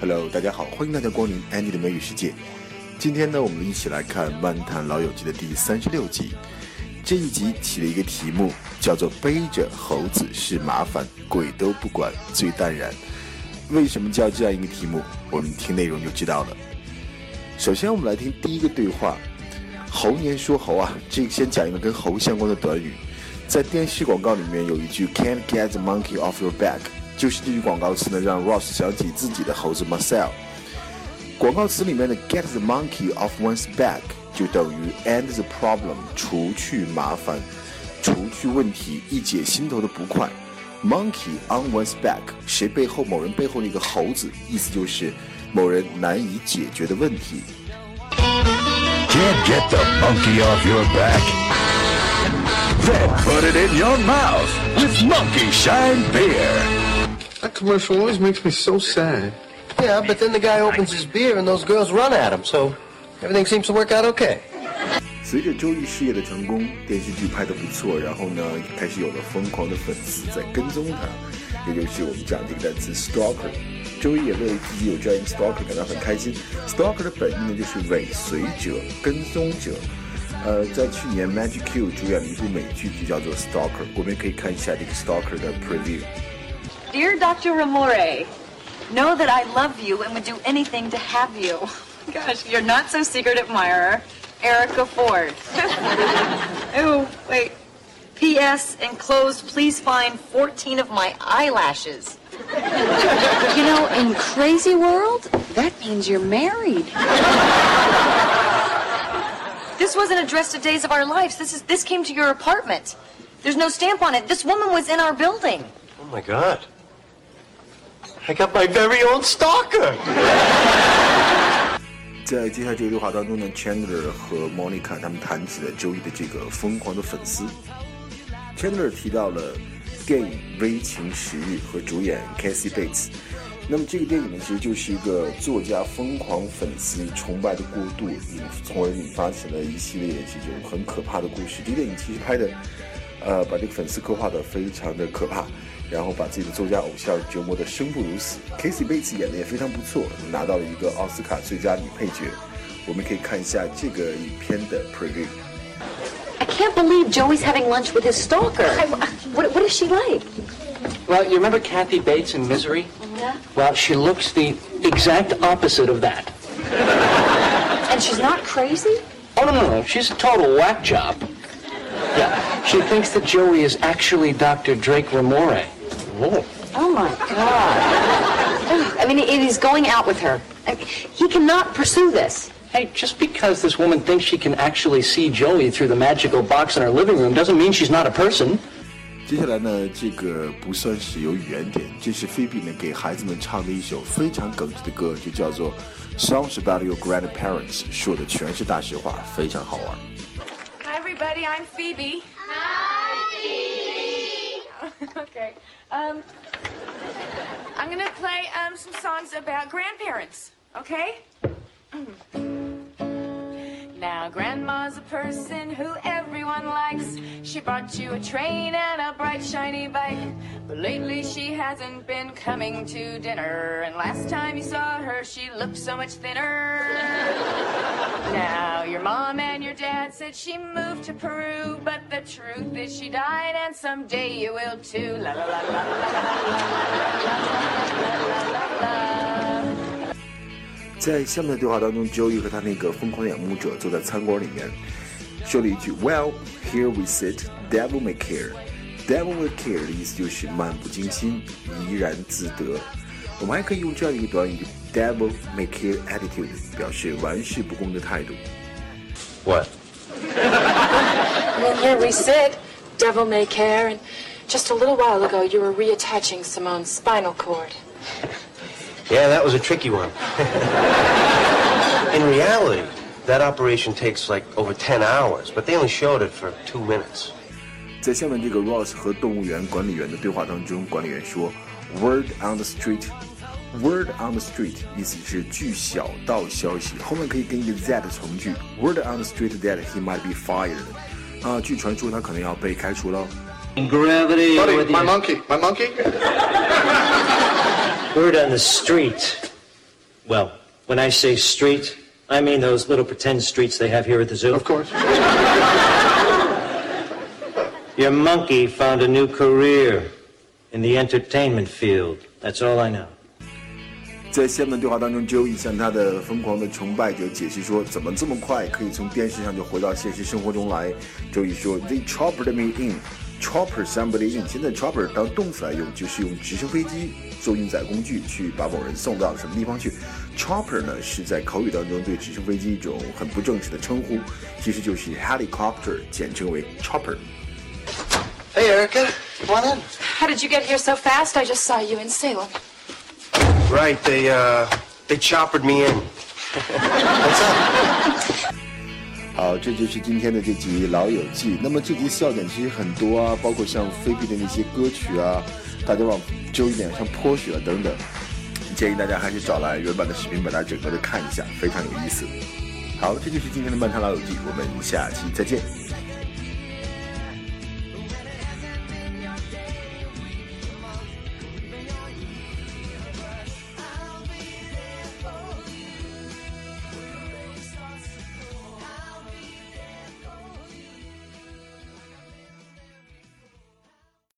Hello，大家好，欢迎大家光临 Andy 的美语世界。今天呢，我们一起来看《漫谈老友记》的第三十六集。这一集起了一个题目，叫做“背着猴子是麻烦，鬼都不管最淡然”。为什么叫这样一个题目？我们听内容就知道了。首先，我们来听第一个对话。猴年说猴啊，这个先讲一个跟猴相关的短语。在电视广告里面有一句 “Can't get the monkey off your back”，就是这句广告词呢，让 Ross 想起自己的猴子 Marcel。广告词里面的 “get the monkey off one's back” 就等于 “end the problem”，除去麻烦，除去问题，一解心头的不快。“monkey on one's back”，谁背后某人背后的一个猴子，意思就是某人难以解决的问题。Can't get the monkey off your back. Then put it in your mouth with Monkey Shine Beer. commercial always makes me so sad. Yeah, but then the guy opens his beer and those girls run at him, so everything seems to work out okay. 随着 Joey 事业的成功，电视剧拍得不错，然后呢，开始有了疯狂的粉丝在跟踪他，也就是我们讲这个单词 stalker。Joey 也为自己有这样一个 stalker 感到很开心。stalker 的本意呢就是尾随者、跟踪者。呃，在去年 Maggie Q 主演了一部美剧，就叫做 Stalker，我们也可以看一下这个 Stalker 的 preview。Dear Dr. Ramore, know that I love you and would do anything to have you. Gosh, you're not so secret admirer, Erica Ford. oh, wait. P.S. Enclosed, please find 14 of my eyelashes. you know, in crazy world, that means you're married. This wasn't addressed to Days of Our Lives. This is this came to your apartment. There's no stamp on it. This woman was in our building. Oh my god. I got my very own stalker. 在接下来这个对话当中呢，Chandler 和 Monica 他们谈起了周一的这个疯狂的粉丝。Chandler 提到了电影《微情时日》和主演 Cassie Bates。那么这个电影呢，其实就是一个作家疯狂粉丝崇拜的过度，引从而引发起了一系列这种很可怕的故事。这个电影其实拍的，呃，把这个粉丝刻画的非常的可怕，然后把自己的作家偶像折磨的生不如死。Kathy Bates 演的也非常不错，拿到了一个奥斯卡最佳女配角。我们可以看一下这个影片的 preview。I can't believe Joey's having lunch with his stalker. I, what, what is she like? Well, you remember Kathy Bates in Misery? Yeah. Well, she looks the exact opposite of that. and she's not crazy? Oh, no, no, no. She's a total whack job. Yeah. She thinks that Joey is actually Dr. Drake Ramore. Oh. Oh my God. I mean, he's going out with her. I mean, he cannot pursue this. Hey, just because this woman thinks she can actually see Joey through the magical box in her living room doesn't mean she's not a person. 接下来呢，这个不算是有语言点，这是菲比呢给孩子们唱的一首非常耿直的歌，就叫做《Songs About Your Grandparents》，说的全是大实话，非常好玩。 Hi, everybody. I'm Phoebe. Okay. Um, I'm gonna play um, some songs about grandparents. Okay. Now, Grandma's a person who everyone likes. She bought you a train and a bright, shiny bike. But lately she hasn't been coming to dinner. And last time you saw her, she looked so much thinner. now, your mom dad said she moved to Peru. But the truth is she died, and someday you will too. La la la la la la la la la la la. 在下面的对话当中，Joey 和他那个疯狂仰慕者坐在餐馆里面，说了一句 “Well, here we sit, devil may care.” Devil may care 的意思就是漫不经心、怡然自得。我们还可以用这样一个短语 “devil may care attitude” 表示玩世不恭的态度。What? Well, here we sit. Devil may care. And just a little while ago, you were reattaching Simone's spinal cord. Yeah, that was a tricky one. In reality, that operation takes like over 10 hours, but they only showed it for two minutes. 在下面这个 Ross 和动物园管理员的对话当中，管理员说：“Word on the street。” Word on the street 意思是据小道消息，后面可以跟一个 that 从句。Word on the street that he might be fired。啊，据传说他可能要被开除喽。 Gravity. Buddy, my monkey, my monkey. Word on the street Well, when I say street, I mean those little pretend streets they have here at the zoo. Of course. Your monkey found a new career in the entertainment field. That's all I know. 在下面的对话当中，Joey 向他的疯狂的崇拜者解释说，怎么这么快可以从电视上就回到现实生活中来？Joey 说，They choppered me in。chopper somebody in，现在 chopper 当动词来用，就是用直升飞机做运载工具去把某人送到什么地方去。chopper 呢是在口语当中对直升飞机一种很不正式的称呼，其实就是 helicopter，简称为 chopper。Hey, Erica, come on in. How did you get here so fast? I just saw you in Salem. Right, they, uh, they choppered me in. What's up? 好，这就是今天的这集《老友记》。那么这集笑点其实很多啊，包括像菲比的那些歌曲啊，大家往周一脸上泼水啊等等。建议大家还是找来原版的视频，把它整个的看一下，非常有意思。好，这就是今天的《漫谈老友记》，我们下期再见。